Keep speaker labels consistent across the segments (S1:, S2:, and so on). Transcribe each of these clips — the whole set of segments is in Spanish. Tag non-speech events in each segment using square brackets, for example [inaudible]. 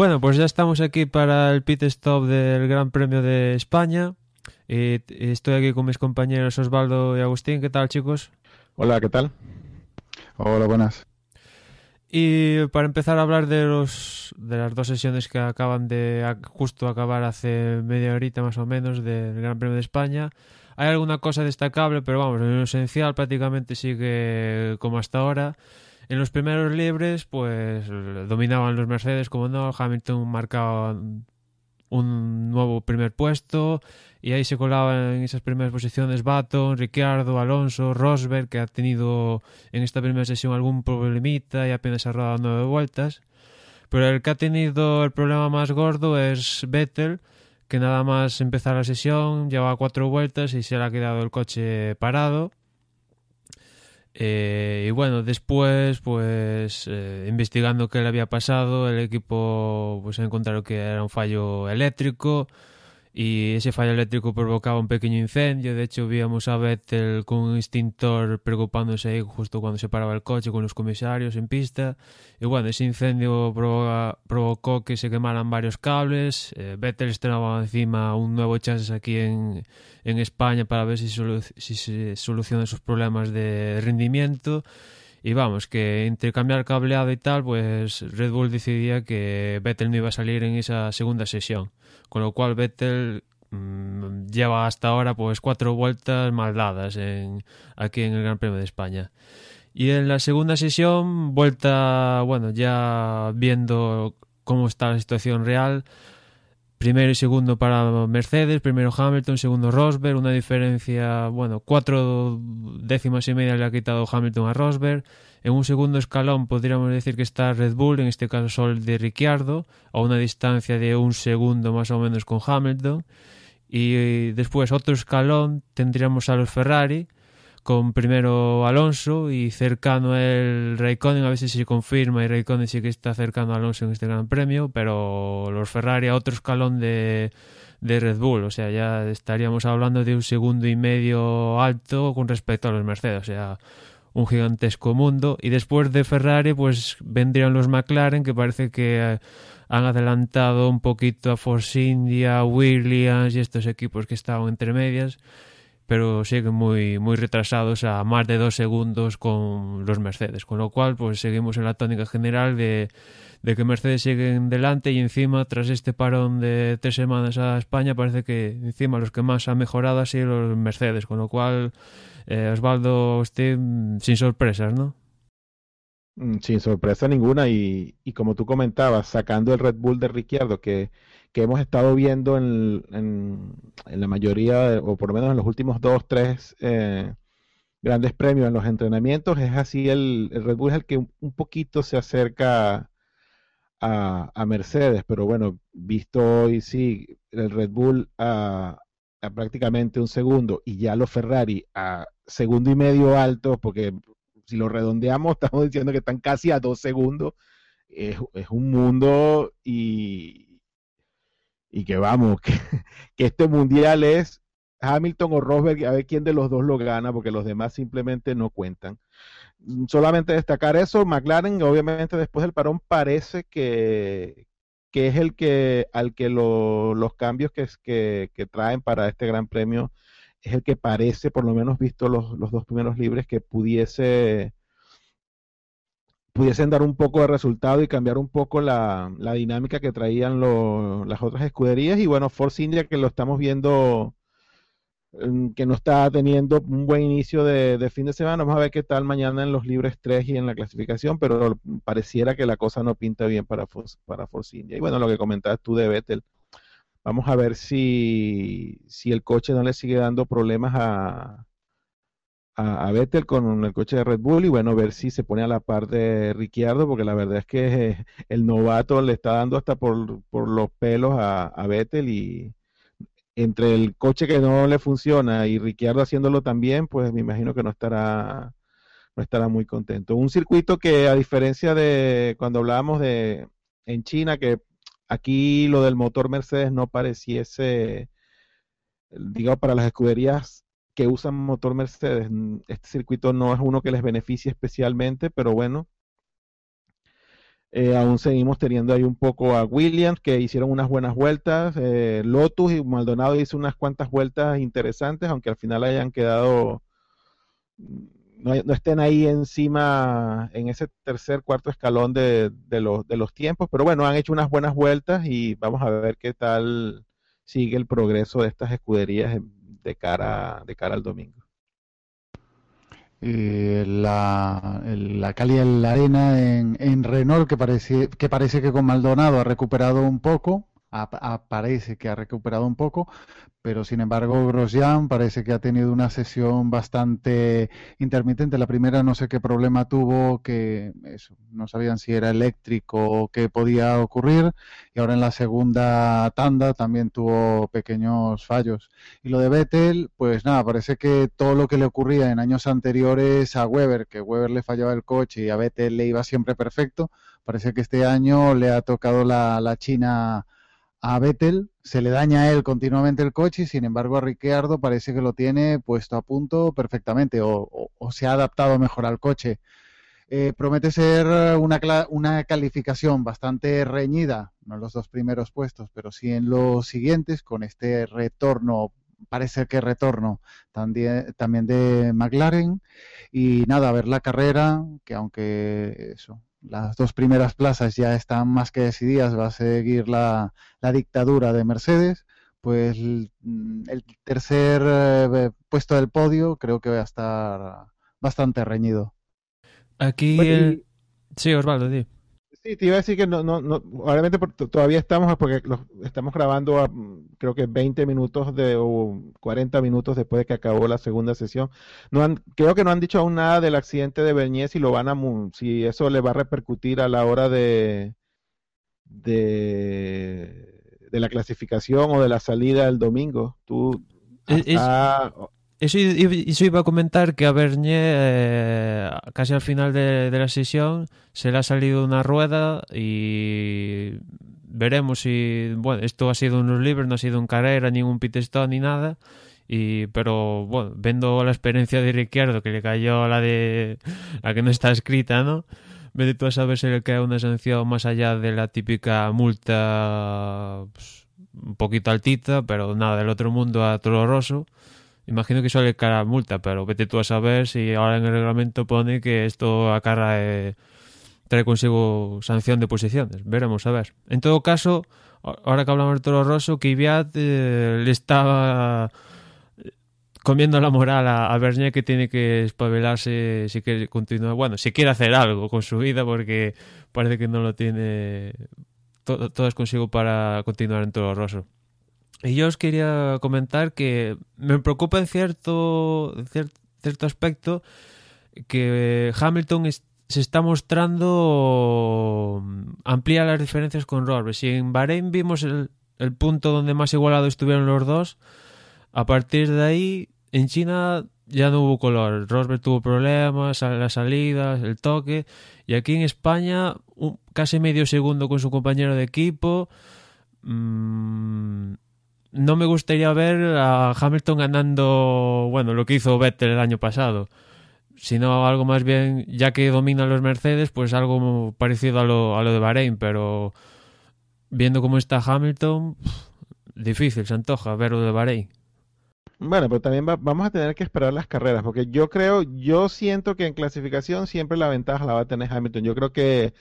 S1: Bueno, pues ya estamos aquí para el pit stop del Gran Premio de España. Eh, estoy aquí con mis compañeros Osvaldo y Agustín. ¿Qué tal, chicos?
S2: Hola, ¿qué tal?
S3: Hola, buenas.
S1: Y para empezar a hablar de los de las dos sesiones que acaban de justo acabar hace media horita más o menos del Gran Premio de España, hay alguna cosa destacable, pero vamos, en lo esencial prácticamente sigue como hasta ahora. En los primeros libres, pues dominaban los Mercedes, como no, Hamilton marcaba un nuevo primer puesto y ahí se colaban en esas primeras posiciones Baton, Ricciardo, Alonso, Rosberg, que ha tenido en esta primera sesión algún problemita y apenas ha rodado nueve vueltas. Pero el que ha tenido el problema más gordo es Vettel, que nada más empezar la sesión lleva cuatro vueltas y se le ha quedado el coche parado eh, y bueno, después, pues eh, investigando qué le había pasado, el equipo pues encontraron que era un fallo eléctrico y ese fallo eléctrico provocaba un pequeño incendio. De hecho, víamos a Vettel con un extintor preocupándose ahí justo cuando se paraba el coche con los comisarios en pista. Y bueno, ese incendio provocó que se quemaran varios cables. Eh, Vettel estrenaba encima un nuevo chasis aquí en, en España para ver si, si se solucionan esos problemas de rendimiento. Y vamos, que entre cambiar cableado y tal, pues Red Bull decidía que Vettel no iba a salir en esa segunda sesión. Con lo cual Vettel mmm, lleva hasta ahora pues cuatro vueltas mal dadas en, aquí en el Gran Premio de España. Y en la segunda sesión, vuelta, bueno, ya viendo cómo está la situación real, primero y segundo para Mercedes, primero Hamilton, segundo Rosberg, una diferencia, bueno, cuatro décimas y media le ha quitado Hamilton a Rosberg. En un segundo escalón podríamos decir que está Red Bull, en este caso Sol de Ricciardo, a una distancia de un segundo más o menos con Hamilton. Y después otro escalón tendríamos a los Ferrari, con primero Alonso y cercano el Raikkonen, a ver si se confirma y Raikkonen sí que está cercano a Alonso en este Gran Premio, pero los Ferrari a otro escalón de, de Red Bull, o sea, ya estaríamos hablando de un segundo y medio alto con respecto a los Mercedes, o sea, un gigantesco mundo. Y después de Ferrari, pues vendrían los McLaren, que parece que han adelantado un poquito a Force India, Williams y estos equipos que estaban entre medias pero siguen muy, muy retrasados a más de dos segundos con los Mercedes, con lo cual pues seguimos en la tónica general de, de que Mercedes siguen delante y encima tras este parón de tres semanas a España parece que encima los que más han mejorado han sido los Mercedes, con lo cual eh, Osvaldo, usted sin sorpresas, ¿no?
S2: Mm, sin sorpresa ninguna y, y como tú comentabas, sacando el Red Bull de Ricciardo que que hemos estado viendo en, en, la mayoría, o por lo menos en los últimos dos, tres eh, grandes premios en los entrenamientos, es así, el, Red Bull es el que un, poquito se acerca a, a, Mercedes, pero bueno, visto hoy, sí, el Red Bull a, a, prácticamente un segundo y ya los Ferrari a segundo y medio alto, porque si lo redondeamos, [laughs] estamos diciendo que están casi a dos segundos, es, es un mundo y y que vamos, [laughs] que, este mundial es Hamilton o Rosberg, a ver quién de los dos lo gana, porque los demás simplemente no cuentan. Mm, solamente destacar eso, McLaren obviamente después del parón parece que, que es el que al que los cambios que, que, que, traen para este gran premio es el que parece, por lo menos visto los, los dos primeros libres, que pudiese pudiesen dar un poco de resultado y cambiar un poco la, dinámica que traían las otras escuderías. Y bueno, Force India que lo estamos viendo mm, que no está teniendo un buen inicio de, fin de semana. Vamos a ver qué tal mañana en los libres 3 y en la clasificación, pero pareciera que la cosa no pinta bien para, para Force India. Y bueno, lo que comentabas tú de Vettel. Vamos a ver si, si el coche no le sigue dando problemas a, a, Vettel con el coche de Red Bull y bueno, ver si se pone a la par de Ricciardo, porque la verdad es que [laughs] el novato le está dando hasta por, por los pelos a, a, Vettel y entre el coche que no le funciona y Ricciardo haciéndolo también, pues me imagino que no estará no estará muy contento. Un circuito que a diferencia de cuando hablábamos de en China, que aquí lo del motor Mercedes no pareciese, digamos, para las escuderías que usan motor Mercedes. Este circuito no es uno que les beneficie especialmente, pero bueno, Eh, aún seguimos teniendo ahí un poco a Williams, que hicieron unas buenas vueltas. Eh, Lotus y Maldonado hizo unas cuantas vueltas interesantes, aunque al final hayan quedado, no, estén ahí encima en ese tercer, cuarto escalón de, los, de los tiempos. Pero bueno, han hecho unas buenas vueltas y vamos a ver qué tal sigue el progreso de estas escuderías de cara, de cara al domingo.
S3: Eh, la, la calidad en la arena en, en Renault, que parece, que parece que con Maldonado ha recuperado un poco, parece que ha recuperado un poco, pero sin embargo Grosjean parece que ha tenido una sesión bastante intermitente. La primera no sé qué problema tuvo, que eso, no sabían si era eléctrico o qué podía ocurrir, y ahora en la segunda tanda también tuvo pequeños fallos. Y lo de Vettel, pues nada, parece que todo lo que le ocurría en años anteriores a Weber, que Weber le fallaba el coche y a Vettel le iba siempre perfecto, parece que este año le ha tocado la China a Vettel se le daña a él continuamente el coche y sin embargo a Ricciardo parece que lo tiene puesto a punto perfectamente o, se ha adaptado mejor al coche. Eh, promete ser una, una, calificación bastante reñida, no en los dos primeros puestos, pero sí en los siguientes, con este retorno, parece que retorno también, también de McLaren. Y nada, a ver la carrera, que aunque eso, las dos primeras plazas ya están más que decididas, va a seguir la, dictadura de Mercedes, pues el, mm, tercer eh, puesto del podio creo que va a estar bastante reñido.
S1: Aquí, sí, Osvaldo, di.
S2: Sí, te iba a decir que no, no, no obviamente todavía estamos, porque estamos grabando a, creo que 20 minutos de, o 40 minutos después de que acabó la segunda sesión. No han, creo que no han dicho aún nada del accidente de Bernier, si lo van a, si eso le va a repercutir a la hora de, de, de la clasificación o de la salida del domingo. Tú,
S1: eso, iba a comentar que a Bernier, eh, casi al final de, la sesión, se le ha salido una rueda y veremos si. Bueno, esto ha sido unos libros, no ha sido un carrera, ni un pit stop, ni nada. Y, pero bueno, viendo la experiencia de Ricciardo, que le cayó la de la que no está escrita, ¿no? Vete tú a saber si le cae una sanción más allá de la típica multa pues, un poquito altita, pero nada del otro mundo a Toro Rosso. Imagino que suele cara multa, pero vete tú a saber si ahora en el reglamento pone que esto acarra trae consigo sanción de posiciones. Veremos, a ver. En todo caso, ahora que hablamos de Toro Rosso, Kvyat eh, le estaba eh, comiendo la moral a, Bernier que tiene que espabilarse si quiere continuar, bueno, si quiere hacer algo con su vida porque parece que no lo tiene todo es consigo para continuar en Toro Rosso. Y yo os quería comentar que me preocupa en cierto, cierto aspecto que Hamilton se está mostrando amplía las diferencias con Rosberg. Si en Bahrein vimos el, el punto donde más igualado estuvieron los dos, a partir de ahí en China ya no hubo color. Rosberg tuvo problemas, las salidas, el toque. Y aquí en España, casi medio segundo con su compañero de equipo. Mmm, no me gustaría ver a Hamilton ganando, bueno, lo que hizo Vettel el año pasado, sino algo más bien, ya que domina los Mercedes, pues algo parecido a lo, a lo de Bahrein, pero viendo cómo está Hamilton, difícil, se antoja ver lo de Bahrein.
S2: Bueno, pero también vamos a tener que esperar las carreras, porque yo creo, yo siento que en clasificación siempre la ventaja la va a tener Hamilton. Yo creo que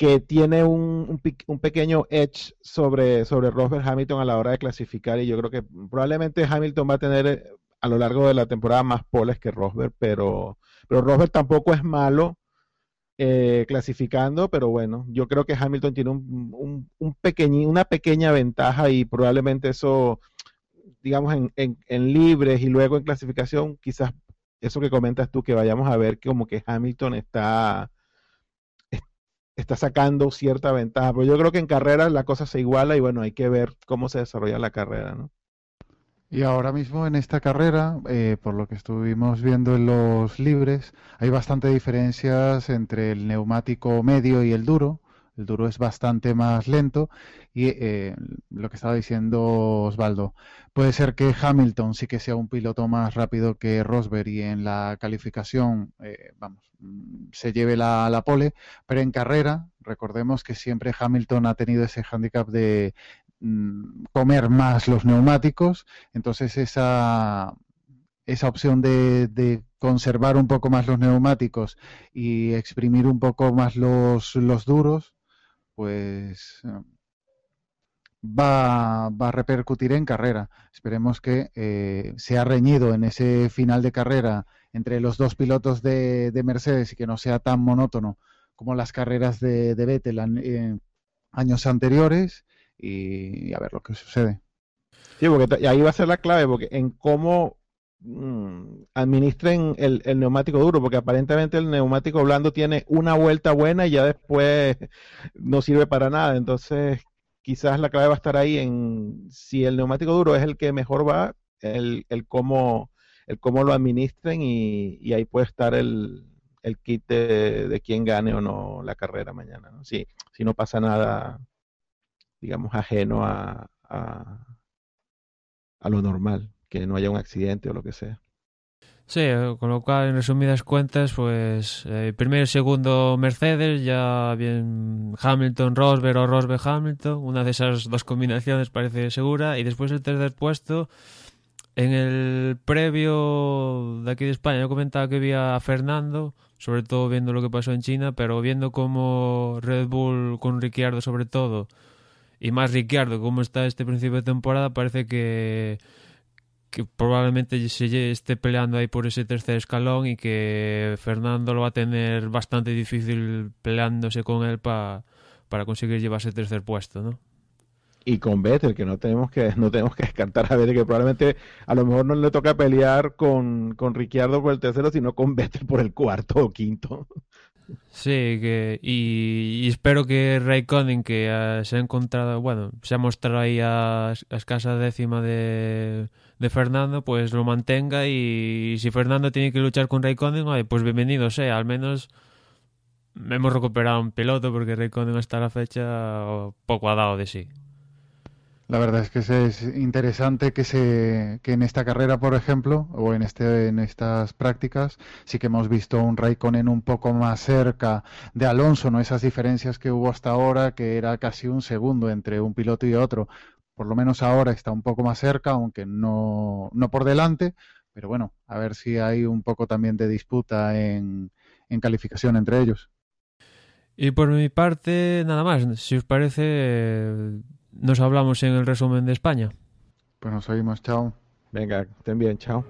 S2: que tiene un, un, pequeño edge sobre, sobre Rosberg Hamilton a la hora de clasificar y yo creo que probablemente Hamilton va a tener eh, a lo largo de la temporada más poles que Rosberg, pero, pero Rosberg tampoco es malo eh, clasificando, pero bueno, yo creo que Hamilton tiene un, un, una pequeña ventaja y probablemente eso, digamos, en, en, en libres y luego en clasificación, quizás eso que comentas tú, que vayamos a ver como que Hamilton está está sacando cierta ventaja. Pero yo creo que en carrera la cosa se iguala y bueno, hay que ver cómo se desarrolla la carrera, ¿no?
S3: Y ahora mismo en esta carrera, eh, por lo que estuvimos viendo en los libres, hay bastante diferencias entre el neumático medio y el duro. El duro es bastante más lento y eh, lo que estaba diciendo Osvaldo, puede ser que Hamilton sí que sea un piloto más rápido que Rosberg y en la calificación, eh, vamos, mm, se lleve la, pole, pero en carrera, recordemos que siempre Hamilton ha tenido ese handicap de mm, comer más los neumáticos, entonces esa esa opción de, conservar un poco más los neumáticos y exprimir un poco más los, los duros, pues eh, va, a repercutir en carrera. Esperemos que eh, sea reñido en ese final de carrera entre los dos pilotos de, Mercedes y que no sea tan monótono como las carreras de, de Vettel en años anteriores y, a ver lo que sucede.
S2: Sí, porque ahí va a ser la clave, porque en cómo Mm, administren el, neumático duro, porque aparentemente el neumático blando tiene una vuelta buena y ya después no sirve para nada. Entonces, quizás la clave va a estar ahí en si el neumático duro es el que mejor va, el, el cómo el cómo lo administren y, ahí puede estar el, el kit de, de, quién gane o no la carrera mañana. Si, si no pasa nada, digamos, ajeno a, a, a lo normal que no haya un accidente o lo que sea.
S1: Sí, con lo cual, en resumidas cuentas, pues eh, primero y segundo Mercedes, ya bien Hamilton, Rosberg o Rosberg Hamilton, una de esas dos combinaciones parece segura, y después el tercer puesto. En el previo de aquí de España yo comentaba que había a Fernando, sobre todo viendo lo que pasó en China, pero viendo cómo Red Bull con Ricciardo sobre todo, y más Ricciardo, cómo está este principio de temporada, parece que que probablemente se esté peleando ahí por ese tercer escalón y que Fernando lo va a tener bastante difícil peleándose con él para conseguir llevarse el tercer puesto, ¿no?
S2: Y con Vettel, que no tenemos que [laughs] no tenemos que descartar a Vettel, que probablemente a lo mejor no le toca pelear con, con Ricciardo por el tercero, sino con Vettel por el cuarto o quinto.
S1: Sí, que, y, espero que Raikkonen, que se ha encontrado, bueno, se ha mostrado ahí a escasa décima de de Fernando, pues lo mantenga y si Fernando tiene que luchar con Raikkonen, pues bienvenido sea, al menos hemos recuperado un piloto porque Raikkonen hasta la fecha poco ha dado de sí.
S3: La verdad es que es interesante que se que en esta carrera, por ejemplo, o en este en estas prácticas, sí que hemos visto un Raikkonen un poco más cerca de Alonso, no esas diferencias que hubo hasta ahora, que era casi un segundo entre un piloto y otro por lo menos ahora está un poco más cerca, aunque no, no por delante, pero bueno, a ver si hay un poco también de disputa en, en calificación entre ellos.
S1: Y por mi parte, nada más. Si os parece, nos hablamos en el resumen de España.
S3: Pues nos oímos, chao.
S2: Venga, estén bien, chao.